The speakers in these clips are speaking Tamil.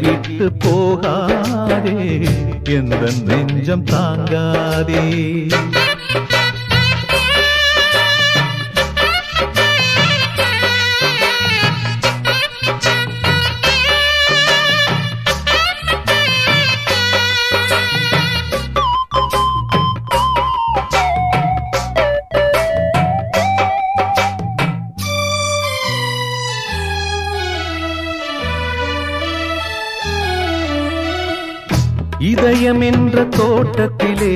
விட்டு போகாதே. எந்த நெஞ்சம் தாங்காதே. இதயம் என்ற தோட்டத்திலே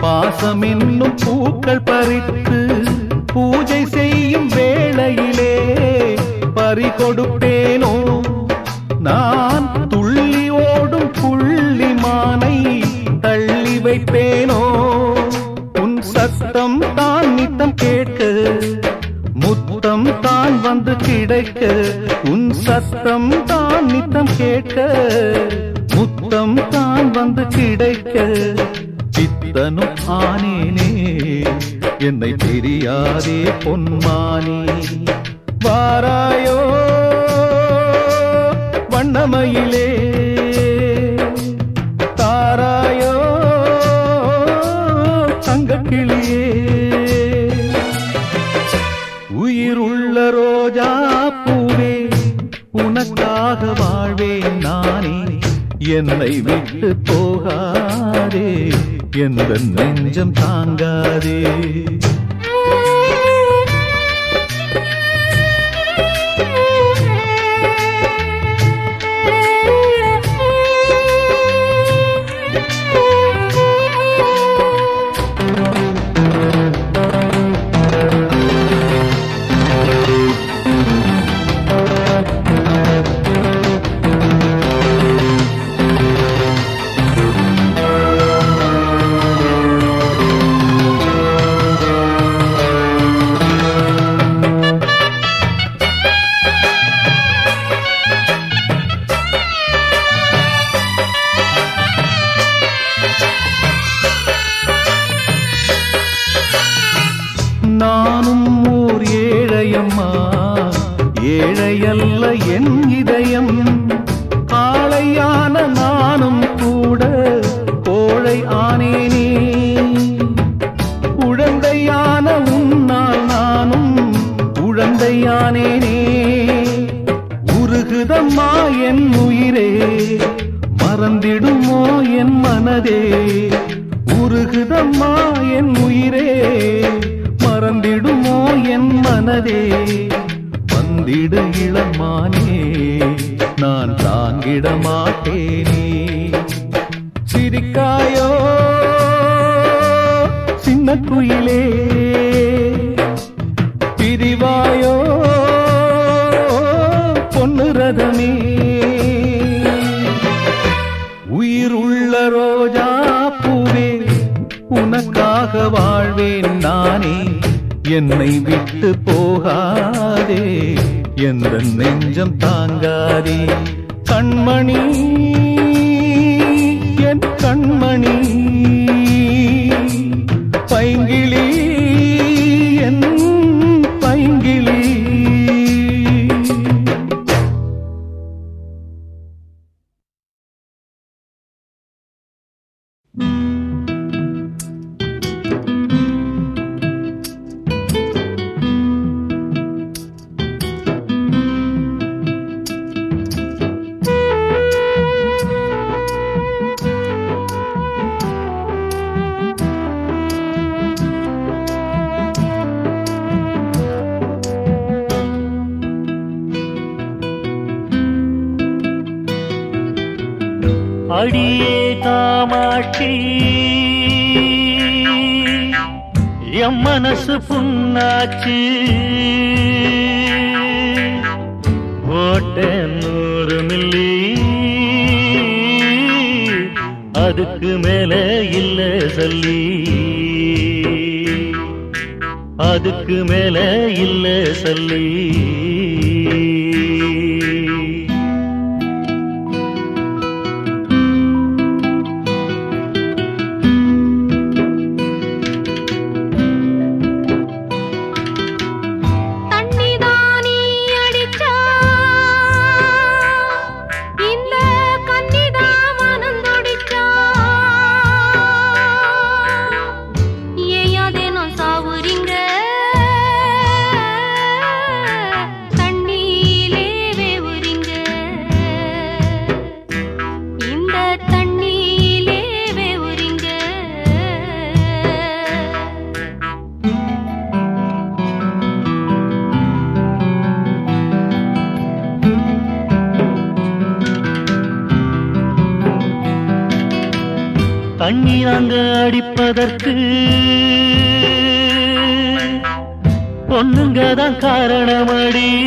பாசம் என்னும் பூக்கள் பறித்து பூஜை செய்யும் வேளையிலே பறி கொடுப்பேனோ நான் துள்ளி ஓடும் புள்ளி மானை தள்ளி வைப்பேனோ? உன் சத்தம் தான் நித்தம் கேட்க முத்தம் தான் வந்து கிடைக்க உன் சத்தம் தான் நித்தம் கேட்க வந்து கிடைக்க சித்தனும் ஆனேனே என்னை தெரியாதே பொன்மானி. வாராயோ வண்ணமயிலே என்னை விட்டு போகாதே. எந்த நெஞ்சம் தாங்காதே. அல்ல என் இதயம். காளையான நானும் கூட கோழை ஆனேனே. உழந்தையான உன்னால் நானும் உழந்தையானேனே. உருகுதம்மா என் உயிரே மறந்திடுமோ என் மனதே. உருகுதம்மா என் உயிரே மறந்திடுமோ என் மனதே. வந்திடு இளமானே நான் தாங்கிட மாட்டேனே. சிரிக்காயோ சின்ன குயிலே. பிரிவாயோ பொன்னு ரதமே. உயிருள்ள ரோஜா பூவே உனக்காக வாழ்வேன் நானே. என்னை விட்டு போகாதே. எந்த நெஞ்சம் தாங்காதே. கண்மணி புண்ணாச்சு தான்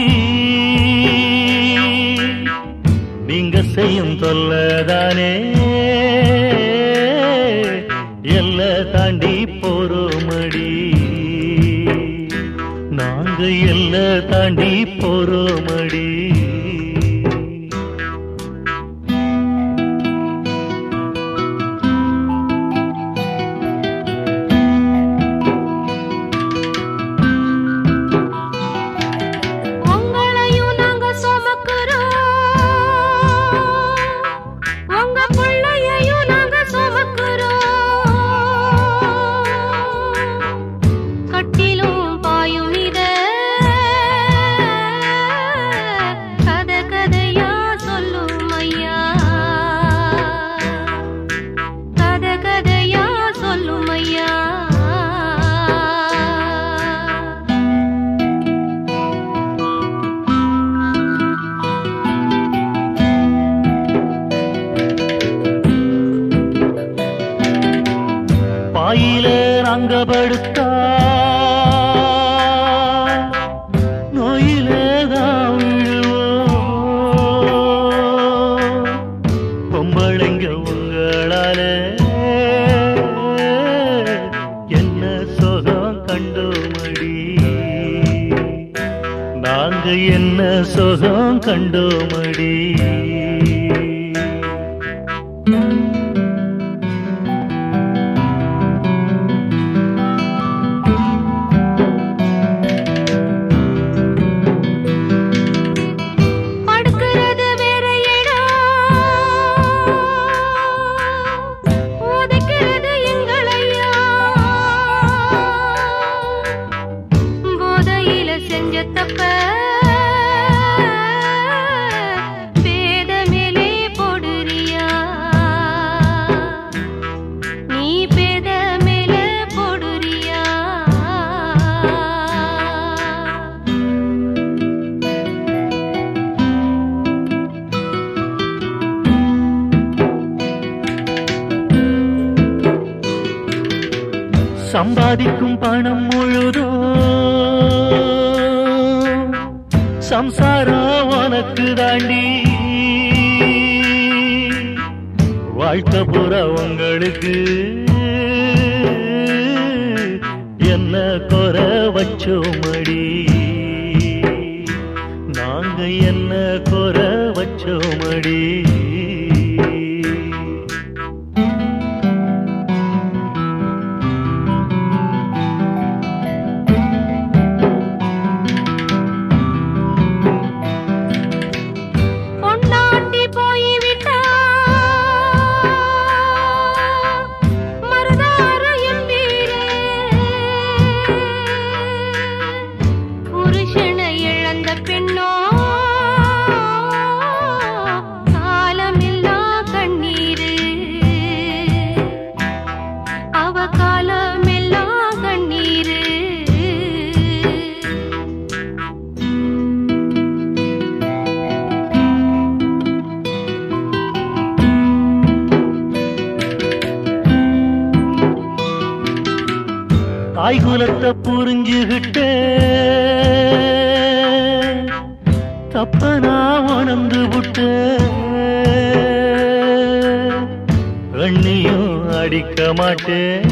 ಕಟ್ಟೆ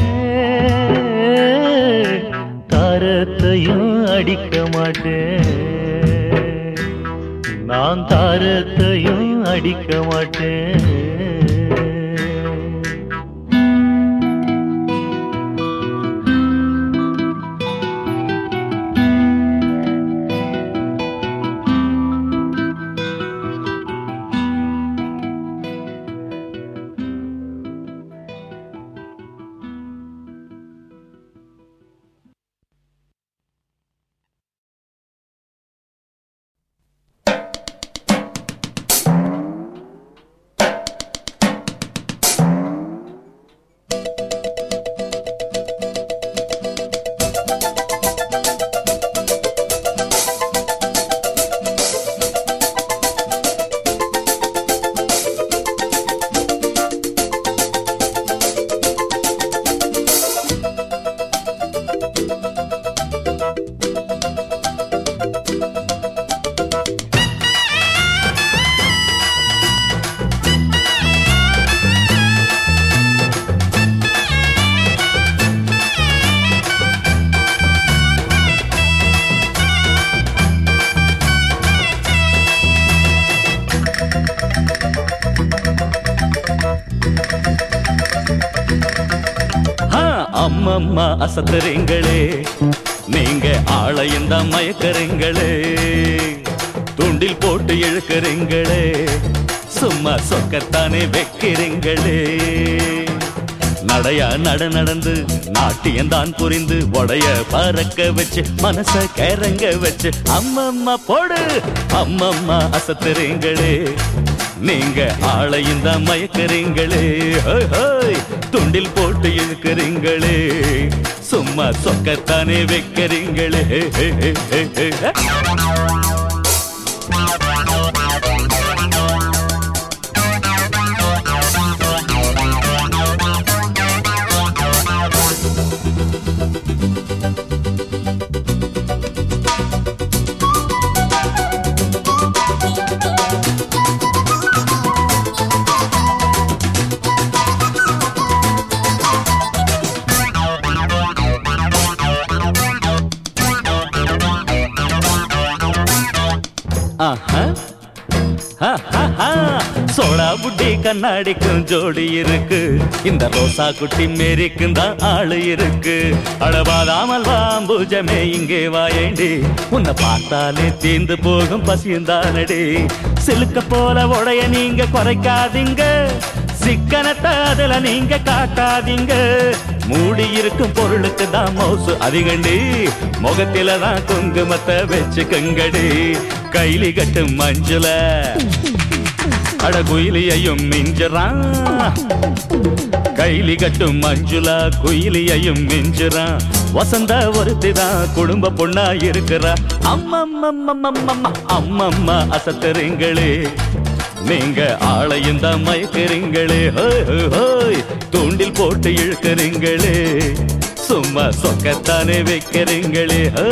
அம்மம்மா அசத்துறீங்களே. நீங்க ஆளையும் தான் மயக்கறீங்களே. தூண்டில் போட்டு இழுக்கிறீங்களே. சும்மா சொக்கத்தானே வைக்கிறீங்களே. நடையா நட நடந்து நாட்டியம் தான் புரிந்து உடைய பறக்க வச்சு மனச கிறங்க வச்சு அம்மம்மா போடு அம்மம்மா அசத்துறீங்களே. நீங்க ஆளையும் தான் மயக்கிறீங்களே. துண்டில் போட்டு இழுக்கிறீங்களே. சும்மா சொக்கத்தானே வைக்கிறீங்களே. கண்ணாடிக்கும் ஜோடி இருக்கு. இந்த ரோசா குட்டி மேரிக்கும் தான் ஆளு இருக்கு. அளவாதாமல் வாம்பூஜமே இங்கே வாயேண்டி. உன்னை பார்த்தாலே தீந்து போகும் பசியுந்தானடி. சிலுக்க போல உடைய நீங்க குறைக்காதீங்க. சிக்கனத்தை அதுல நீங்க காட்டாதீங்க. மூடி இருக்கும் பொருளுக்கு தான் மவுசு அதிகண்டி. முகத்தில தான் குங்குமத்தை வச்சுக்கங்கடி. கைலி கட்டும் மஞ்சுல அடகுயிலியையும் மிஞ்சுறான் கைலி கட்டும் மஞ்சுளா குயிலியையும் மிஞ்சுறான் வசந்த ஒருத்திதான் குடும்ப பொண்ணா இருக்கிறா. அம்மம்மம்மம்மம்மம்மா அம்மம்மா அசத்துறீங்களே. நீங்க ஆளையும் தான் மயக்கிறீங்களே ஹோய். தூண்டில் போட்டு இழுக்கிறீங்களே. சும்மா சொக்கத்தானே வைக்கிறீங்களே. ஹோ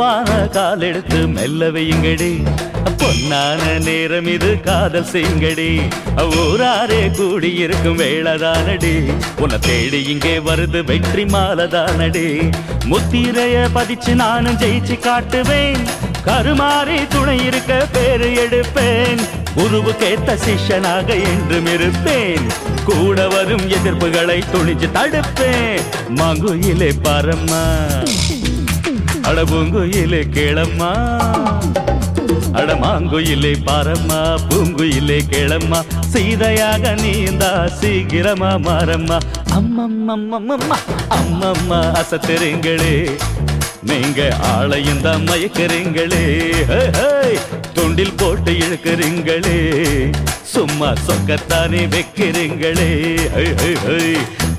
அட கால் எடுத்து மெல்ல வையுங்கடி. பொன்னான நேரம் இது காதல் செய்யுங்கடி. ஊராரே கூடியிருக்கும் வேளதானடி. உன்னை தேடி இங்கே வருது வெற்றி மாலதானடி. முத்திரைய பதிச்சு நானும் ஜெயிச்சு காட்டுவேன். கருமாறி துணை இருக்க பேரு எடுப்பேன். குருவுக்கேத்த சிஷ்யனாக என்றும் இருப்பேன். கூட வரும் எதிர்ப்புகளை துணிஞ்சு தடுப்பேன். மகுயிலே பரம்மா. அடபுங்குயிலே கேளம்மா. அடமாங்குயிலே பாரம்மா. பூங்குயிலே கேளம்மா. சீதையாக நீந்தா சீக்கிரமா மாறம்மா. அம்மம்மம்மம்மம்மா அம்மம்மா அசத்துறீங்களே நீங்க ஆளையும் தான் மயக்கிறீங்களே. தொண்டில் போட்டு இழுக்கிறீங்களே. சும்மா சொக்கத்தானே வைக்கிறீங்களே.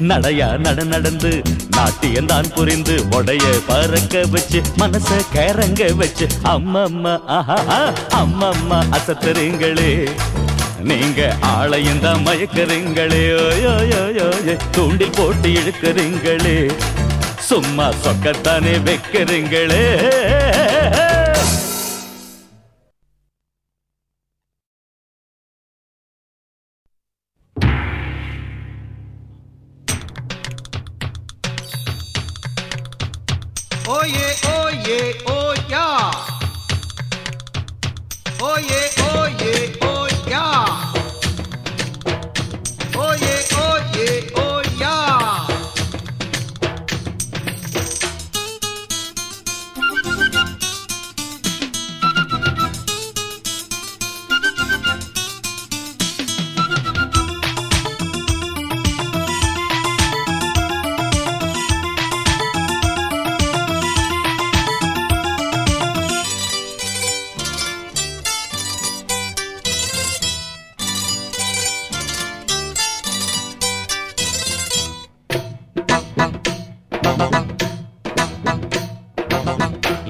நடையா நட நடந்து நாட்டியம் தான் புரிந்து உடைய பறக்க வச்சு மனச கரங்க வச்சு அம்மம்மா ஆஹா அம்மம்மா அசத்துறீங்களே. நீங்க ஆளையும் தான் மயக்கிறீங்களே. தூண்டில் போட்டு இழுக்கிறீங்களே. சும்மா சொக்கத்தானே வைக்கிறீங்களே.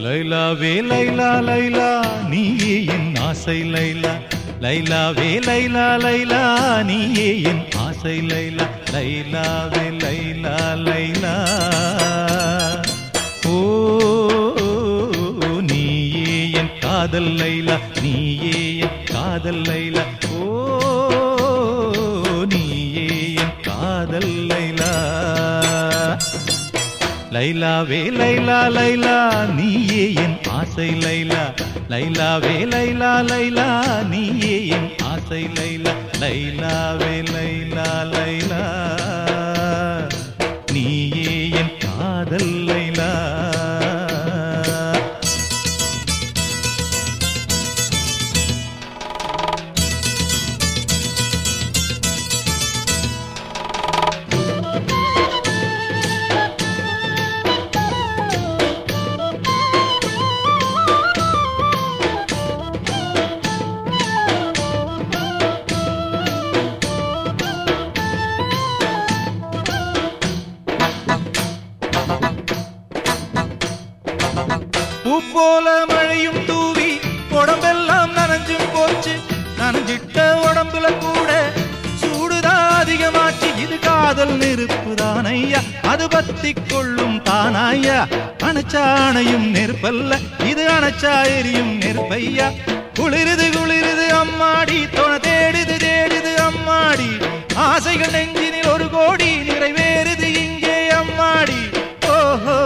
லைலாவே லைலா லைலா நீயே என் ஆசை லைலா. லைலாவே லைலா லைலா நீயே என் ஆசை லைலா. லைலாவே லைலா லைலா. ஓ நீயே என் காதல் லைலா நீயே என் காதல் லைலா. லைலாவே லைலா லைலா நீயே என் ஆசை லைலா லைலாவே லைலா லைலா நீயே என் ஆசை லைலா லைலாவே லைலா லைலா நெருப்பு தானையா அது பத்தி கொள்ளும் தானாயா அணைச்சாணையும் நெருப்பல்ல. இது அணைச்சா எரியும் நெருப்பையா? குளிருது குளிருது அம்மாடி. தொண தேடுது தேடுது அம்மாடி. ஆசைகள் நெஞ்சினில் ஒரு கோடி நிறைவேறுது இங்கே அம்மாடி. ஓஹோ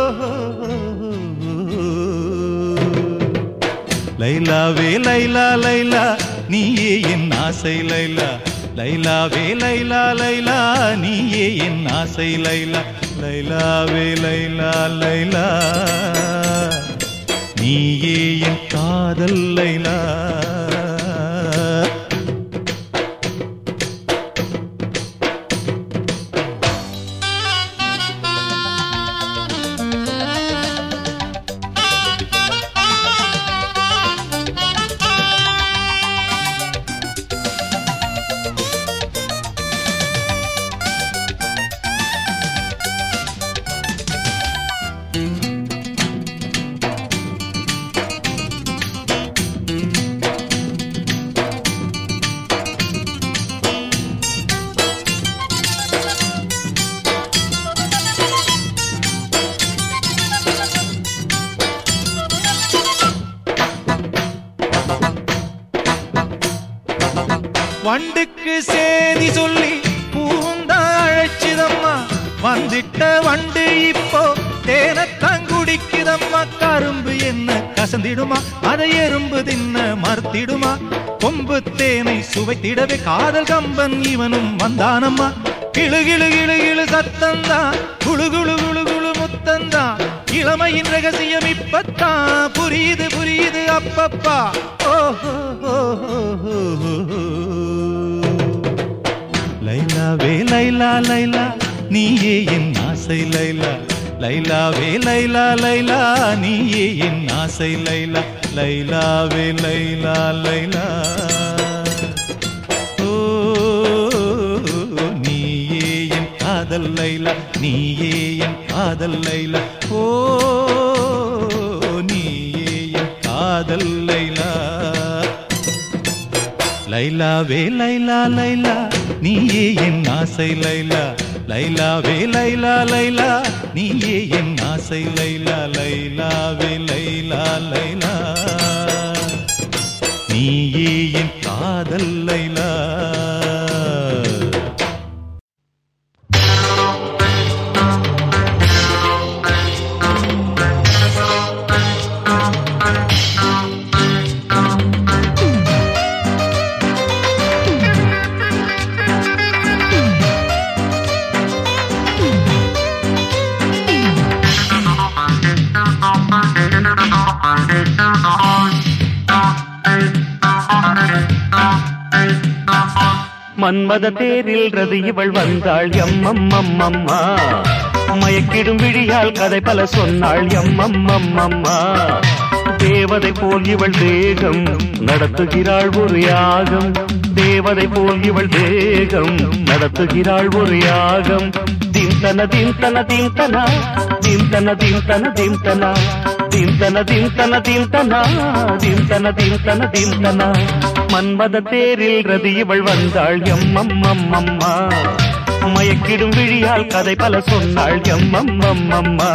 லைலாவே லைலா லைலா. நீயே என் ஆசை லைலா. லைலாவே லைலா லைலா நீயே என் ஆசை லைலா லைலாவே லைலா லைலா. நீயே என் காதல் லைலா. சுவைத்திடவே காதல் கம்பன் இவனும் வந்தானம்மா. கிளு கிளு கிளு கிளு சத்தந்தான் குழு குழு குழு குழு முத்த முத்தந்தான் இளமையின் ரகசியம் இப்பத்தான் புரியுது புரியுது அப்பப்பா. ஓஹோ. லைலாவே லைலா லைலா நீயே என் ஆசை லைலா. லைலாவே லைலா லைலா. நீயே என் ஆசை லைலா. லைலாவே லைலா லைலா. காதல் லைலா நீயே என் காதல் லைலா. ஓ நீயே என் காதல் லைலா. லைலாவே லைலா லைலா நீயே என் ஆசை லைலா. லைலாவே லைலா லைலா நீயே என் ஆசை லைலா. லைலாவே லைலா லைலா நீயே என் காதல் லைலா. மன்மத தேரில் ரது இவள் வந்தாள். எம்மம்மம்மம்மா மயக்கிடும் விழியால் கதை பல சொன்னாள். எம்மம்மம்மம்மா தேவதை போல் இவள் தேகம் நடத்துகிறாள் ஒரு யாகம். தேவதை போல் இவள் தேகம் நடத்துகிறாள் ஒரு யாகம். திந்தன திந்தன திந்தன. திந்தன திந்தன திந்தன. திந்தன திந்தன திந்தன திந்தன திந்தன திந்தன. மன்மத தேரில் ரதி இவள் வந்தாள் எம்மம்மம்மம்மா. மயக்கிடும் விழியால் கதை பல சொன்னாள் எம்மம்மம்மம்மா.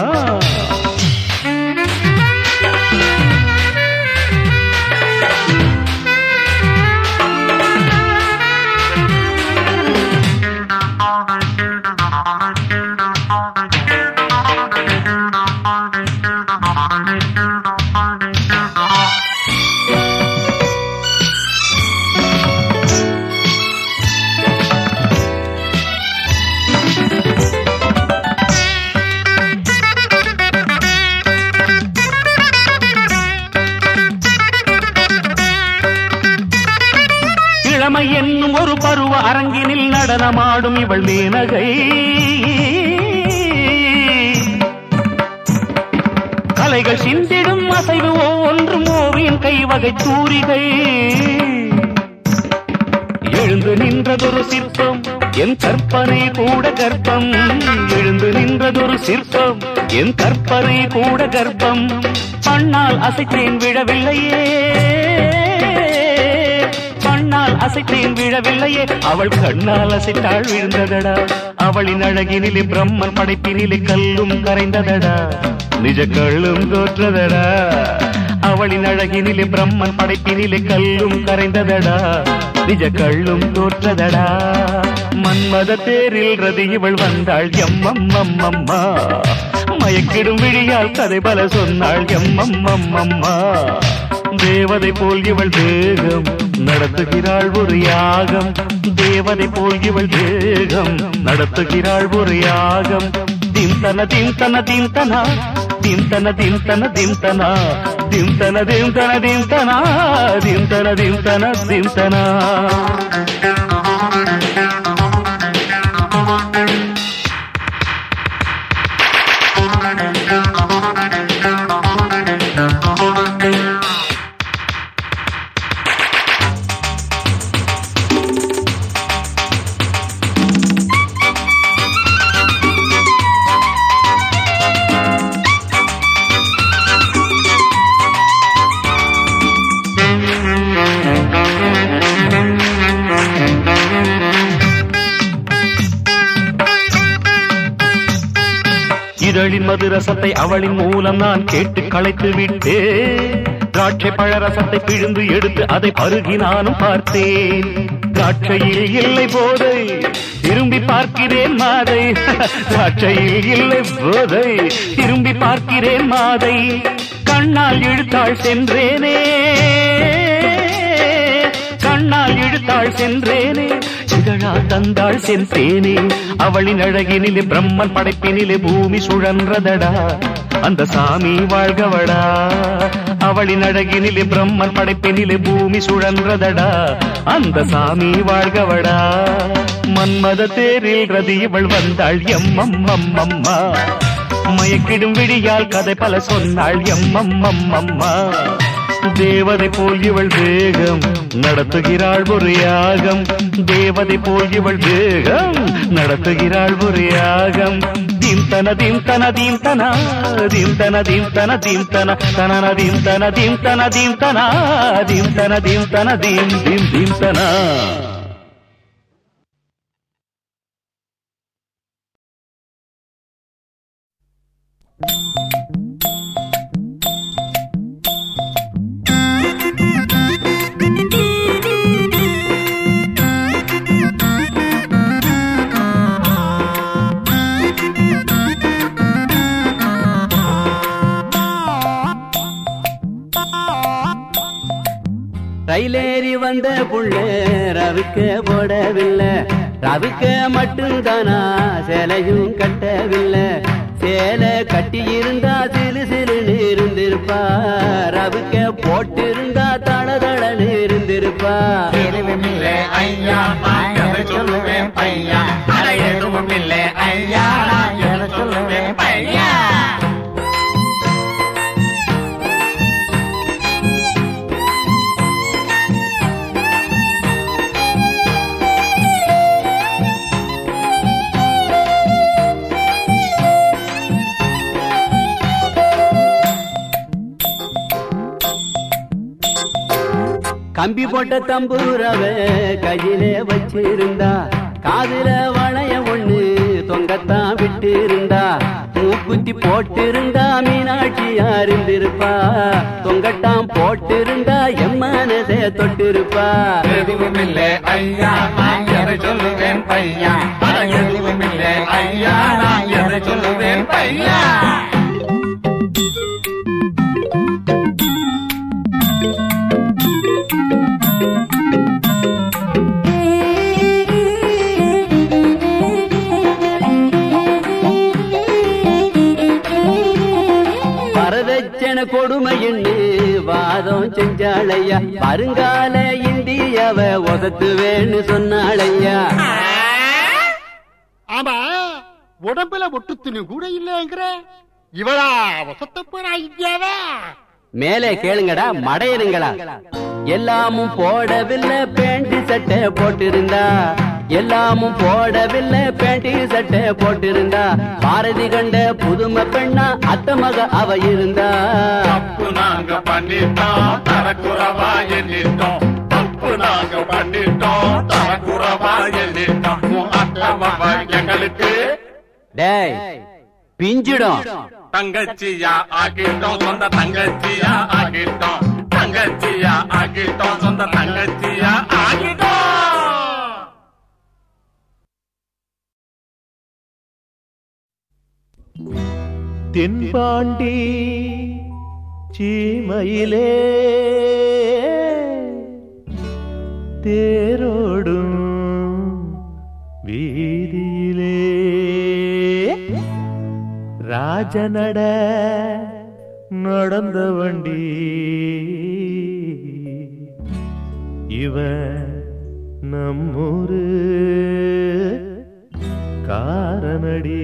நடனமாடும் இவள் மேனகை. கலைகள் சிந்திடும் அசைவு ஒவ்வொன்றும் ஓவியின் கைவகை தூரிகை. எழுந்து நின்றதொரு சிற்பம் என் கற்பனை கூட கர்ப்பம் எழுந்து நின்றதொரு சிற்பம் என் கற்பனை கூட கர்ப்பம் பண்ணால் அசைத்தேன் விழவில்லையே. கண்ணால் அசைத்தேன் விழவில்லையே. அவள் கண்ணால் அசைத்தாள் விழுந்ததடா. அவளின் அழகினிலே பிரம்மன் படைப்பினிலே கல்லும் கரைந்ததடா. நிஜ கள்ளும் தோற்றதடா. அவளின் அழகினிலே பிரம்மன் படைப்பினிலே கல்லும் கரைந்ததடா. நிஜ கள்ளும் தோற்றதடா. மன்மத தேரில் ரதி இவள் வந்தாள். எம்மம்மம்மம்மா. மயக்கிடும் விழியால் கதை பல சொன்னாள். எம்மம்மம்மம்மா. தேவதை போல் இவள் தேகம். நடத்துகிறாள் ஒரு யாகம். தேவதை போல் இவள் தேகம். நடத்துகிறாள் ஒரு யாகம். திந்தன திந்தன திந்தனா. திந்தன திந்தன திந்தனா. திந்தன திந்தன திந்தனா. திந்தன திந்தன திந்தனா. அவளின் மூலம் நான் கேட்டு களைத்து விட்டே திராட்சை பழரசத்தை பிழிந்து எடுத்து அதை பருகி நானும் பார்த்தேன். திராட்சையில் இல்லை போதை திரும்பி பார்க்கிறேன் மாதை. திராட்சையில் இல்லை போதை திரும்பி பார்க்கிறேன் மாதை. கண்ணால் இழுத்தாள் சென்றேனே கண்ணால் இழுத்தாள் சென்றேனே. திங்களா தந்தாள் சென்றேனே. அவளின் அழகினிலே பிரம்மன் படைப்பினிலே பூமி சுழன்றதடா. அந்த சாமி வாழ்கவடா. அவளின் அழகினிலே பிரம்மன் படைப்பினிலே பூமி சுழன்றதடா. அந்த சாமி வாழ்கவடா. மன்மத தேரில் ரதி இவள் வந்தாள். எம்மம்மம்மம்மா மயக்கிடும் விடியால் கதை பல சொன்னாள். எம்மம்மம்மம்மா தேவதை போல் இவள் வேகம் நடத்துகிறாள் ஒரு யாகம். தேவதை போல் இவள் வேகம் நடத்துகிறாள் ஒரு யாகம். தீம் தன தீம் தன தீம் தன தீம் தன தீம் தன தீம் தன தனன தீம் தன போடவில்லை ரவிக்க மட்டும்தானா? சேலையும் கட்டவில்லை. சேலை கட்டியிருந்தா சிறு சிலு சிலுன்னு இருந்திருப்பா. ரவிக்க போட்டிருந்தா தள தளன்னு இருந்திருப்பா. ஐயா. சொல்லுவேன் ஐயா எதுவும் இல்லை ஐயா. போட்ட தம்பூரவ கையிலே வச்சிருந்தா. காதுல வளைய ஒண்ணு தொங்கத்தான் விட்டு இருந்தா பூக்குத்தி போட்டிருந்தா மீனாட்சியா இருந்திருப்பா தொங்கட்டாம் போட்டிருந்தா எம்மானதே தொட்டிருப்பா. எதுவுமில்லை ஐயா நான் எதை சொல்லுவேன் பையா? அட எதுவுமில்லை ஐயா நான் எதை சொல்லுவேன் பையா? வரதட்சண கொடுமைன்னு வாதம் செஞ்சாளையா? வருங்கால இந்தியாவ உதத்துவேன்னு சொன்னாளையா? ஆமா உடம்புல ஒட்டு துணி கூட இல்லைங்கிற. இவளா வசத்த போறா இந்தியாவா? மேலே கேளுங்கடா மடையருங்களா எல்லாமும் போடவில்லை பேண்ட் சட்டை போட்டிருந்தா. எல்லாமும் போடவில்லை. பேண்ட் சட்டை போட்டிருந்தா. பாரதி கண்ட புதுமை பெண்ணா அத்த மக அவ இருந்தா. தப்பு நாங்க பண்ணிட்டோம். தரக்குறவா எண்ணிட்டோம். தப்பு நாங்க பண்ணிட்டோம். தரக்குறவா எண்ணிட்டோம். உன் அத்தமவ எங்களுக்கு டேய் பிஞ்சிடும். தங்கச்சியா ஆகிட்டோம். சொந்த தங்கச்சியா ஆகிட்டோம். தங்கச்சியா ஆகிட்டோம். சொந்த தங்கச்சியா ஆகிட்டோம். தென்பாண்டி சீமையிலே தேரோடும் வீதியிலே ராஜநட நடந்த வண்டி. இவ நம்மூரு காரணடி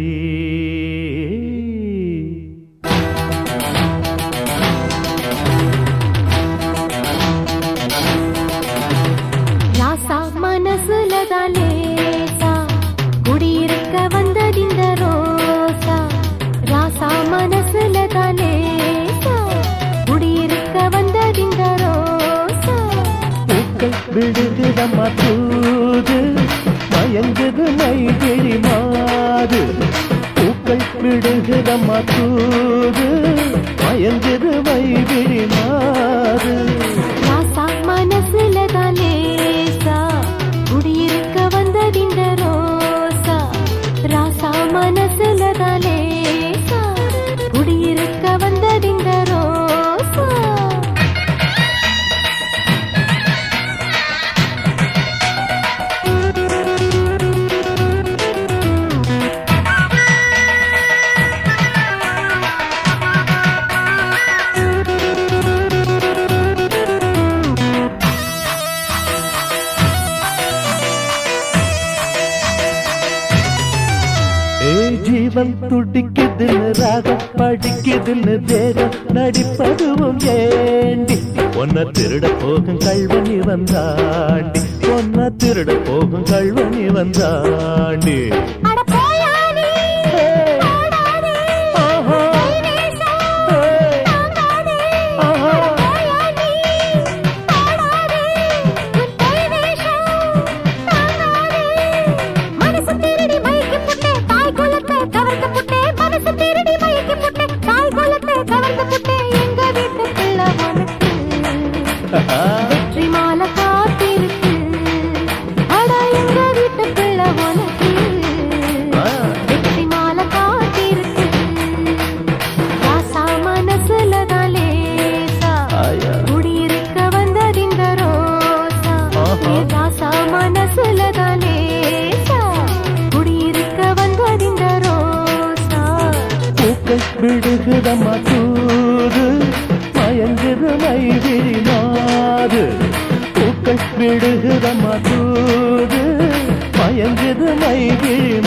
விடுகுதம்மா தூது மயங்குது மைகிழி மாது. பூக்கள் விடுகுதம்மா தூது மயங்குது மைகிழி மாது. ஜீவன் துடிக்குதுன்னு ராகம் படிக்குதுன்னு தேகம் நடிப்பதுவும் ஏண்டி. ஒன்ன திருட போகும் கல்வனி வந்தாண்டி. ஒன்ன திருட போகும் கல்வனி வந்தாண்டி. ஆடுகிற மதூது மயங்குது மைகிழ்